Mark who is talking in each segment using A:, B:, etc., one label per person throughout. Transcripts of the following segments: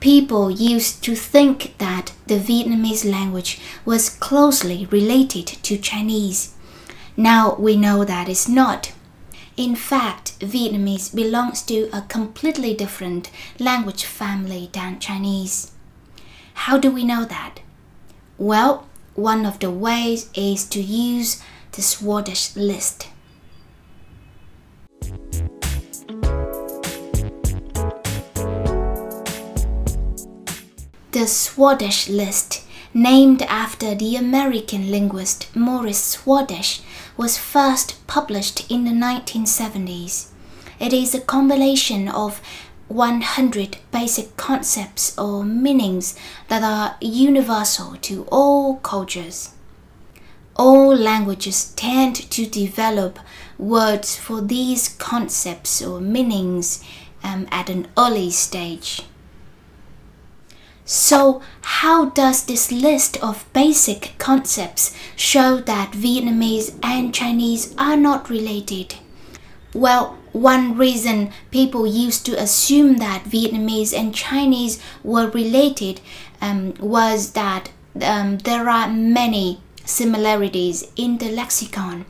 A: people used to think that the Vietnamese language was closely related to Chinese. Now we know that it's not. In fact, Vietnamese belongs to a completely different language family than Chinese. How do we know that? Well, one of the ways is to use the Swadesh list. The Swadesh list, named after the American linguist Morris Swadesh, was first published in the 1970s. It is a compilation of 100 basic concepts or meanings that are universal to all cultures. All languages tend to develop words for these concepts or meanings um, at an early stage. So, how does this list of basic concepts show that Vietnamese and Chinese are not related? Well, one reason people used to assume that Vietnamese and Chinese were related um, was that um, there are many similarities in the lexicon.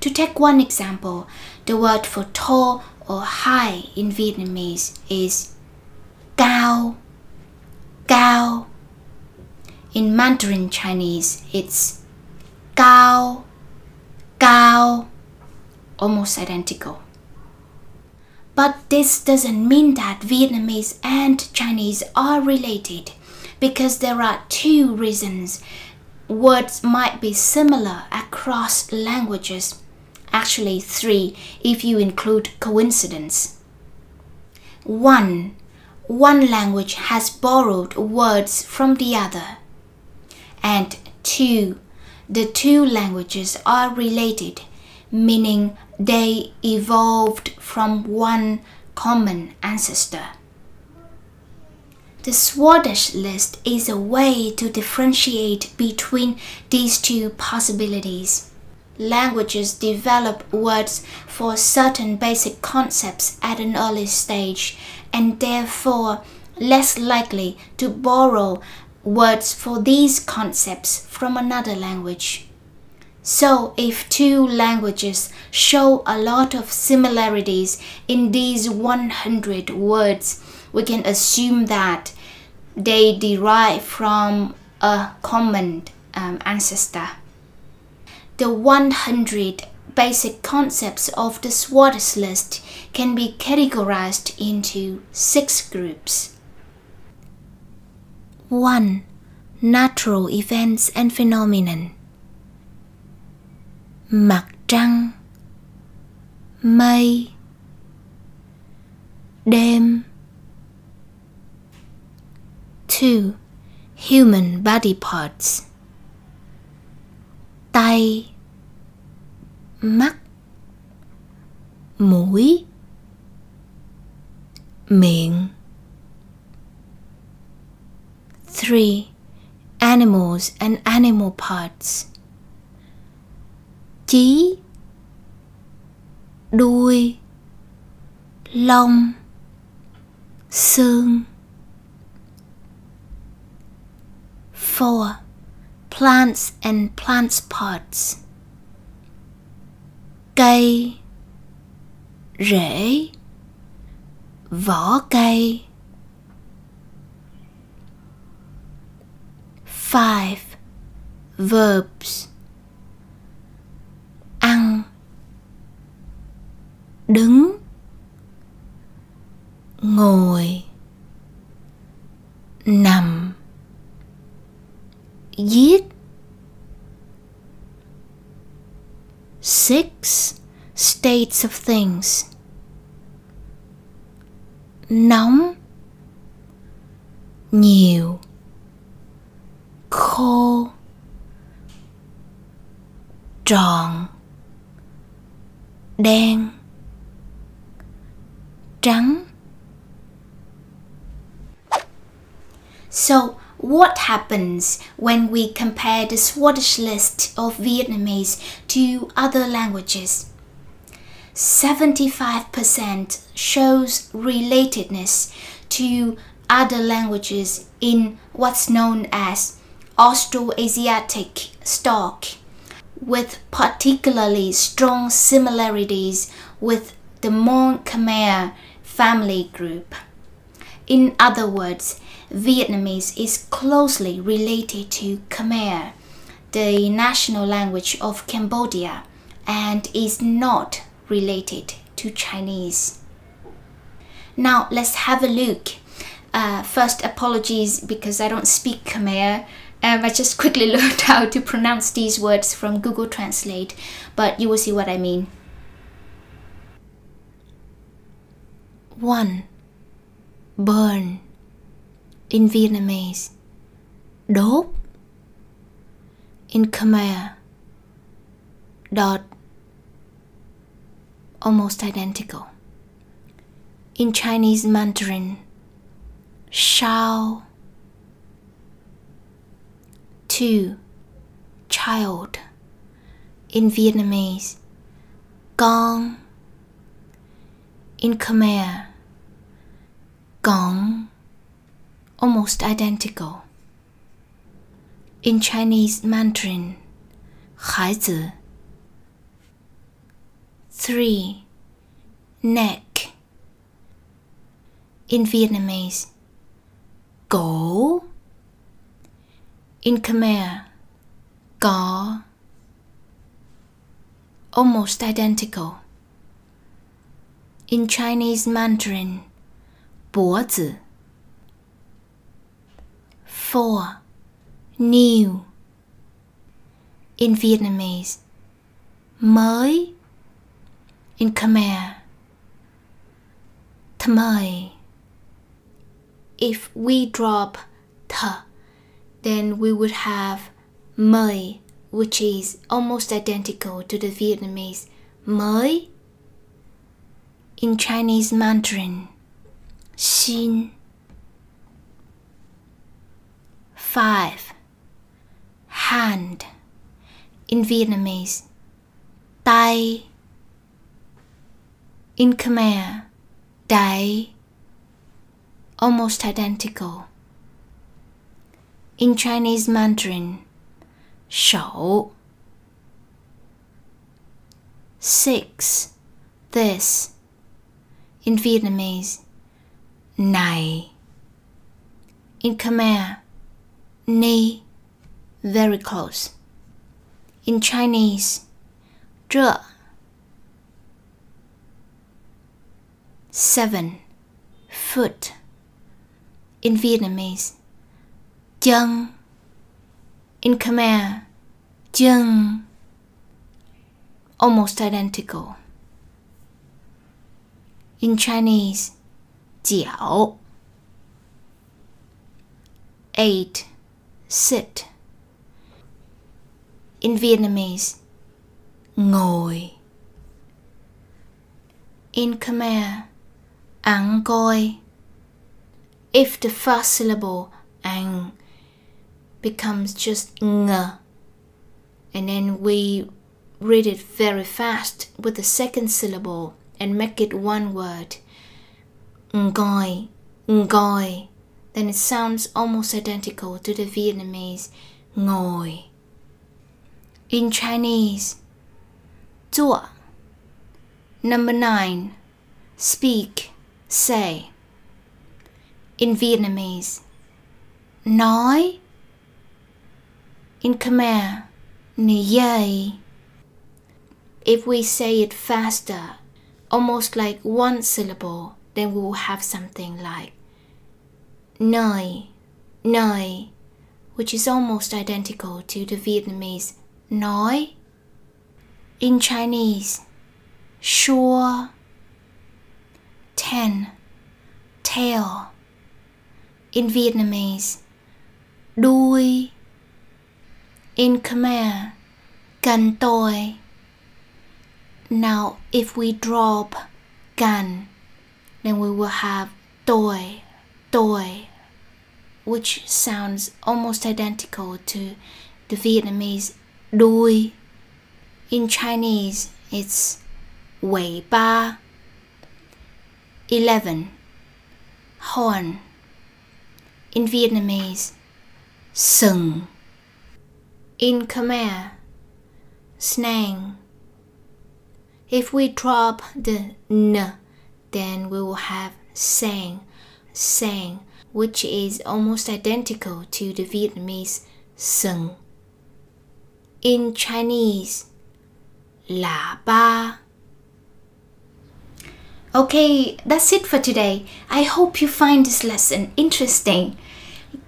A: To take one example, the word for tall or high in Vietnamese is cao Gao. In Mandarin Chinese, it's Gao, Gao, almost identical. But this doesn't mean that Vietnamese and Chinese are related because there are two reasons. Words might be similar across languages. Actually, three if you include coincidence. One, one language has borrowed words from the other. And two, the two languages are related, meaning they evolved from one common ancestor. The Swadesh list is a way to differentiate between these two possibilities. Languages develop words for certain basic concepts at an early stage and therefore less likely to borrow words for these concepts from another language. So, if two languages show a lot of similarities in these 100 words, we can assume that they derive from a common um, ancestor. The 100 basic concepts of the Swadesh list can be categorized into six groups. 1. Natural events and phenomenon Mặt trăng Mây Đêm 2. Human body parts Tay mắt mũi miệng 3. Animals and animal parts chí đuôi lông xương 4. Plants and plants parts cây rễ vỏ cây. Five verbs. Ăn. Đứng. Ngồi. Nằm giết. Six states of things. Nóng. Nhiều. Khô. Tròn. Đen. Trắng. So what happens when we compare the Swadesh list of Vietnamese to other languages. 75% shows relatedness to other languages in what's known as Austroasiatic stock, with particularly strong similarities with the Mon Khmer family group. In other words, Vietnamese is closely related to Khmer, the national language of Cambodia, and is not related to Chinese. Now let's have a look. Uh, first, apologies because I don't speak Khmer. Um, I just quickly learned how to pronounce these words from Google Translate, but you will see what I mean. 1. Burn in Vietnamese. Đốt in Khmer. Dot almost identical. In Chinese Mandarin, shao. Two, child. In Vietnamese, gong. In Khmer, gong Almost identical. In Chinese Mandarin, 孩子 3. Neck In Vietnamese Cổ In Khmer Gò Almost identical In Chinese Mandarin 脖子 4. New In Vietnamese Mới in Khmer. Thmai. If we drop th, then we would have mới, which is almost identical to the Vietnamese mới. In Chinese Mandarin, xin. 5. Hand. In Vietnamese, tay in Khmer, Dai, almost identical. In Chinese Mandarin, Shou. 6. This. In Vietnamese, Nai. In Khmer, Ni. Very close. In Chinese, 这 7. Foot in Vietnamese. Chân in Khmer. Chân almost identical. In Chinese, 脚 8. Sit. In Vietnamese, ngồi. In Khmer, ăn coi. If the first syllable ang becomes just ng, and then we read it very fast with the second syllable and make it one word, ngoi, ngoi, then it sounds almost identical to the Vietnamese ngồi. In Chinese, 坐. Number 9. Speak say in Vietnamese nói in Khmer niyay if we say it faster almost like one syllable then we will have something like nơi nơi which is almost identical to the Vietnamese nói in Chinese sure 10. Tail. In Vietnamese, đuôi. In Khmer, cần tôi. Now, if we drop gan, then we will have tôi, tôi, which sounds almost identical to the Vietnamese đuôi. In Chinese, it's wei ba. 11. Horn in Vietnamese, sừng. In Khmer, snang. If we drop the n, then we will have sang, sang, which is almost identical to the Vietnamese sừng. In Chinese, là ba. Okay, that's it for today. I hope you find this lesson interesting.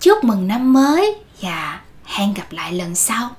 A: Chúc mừng năm mới và hẹn gặp lại lần sau.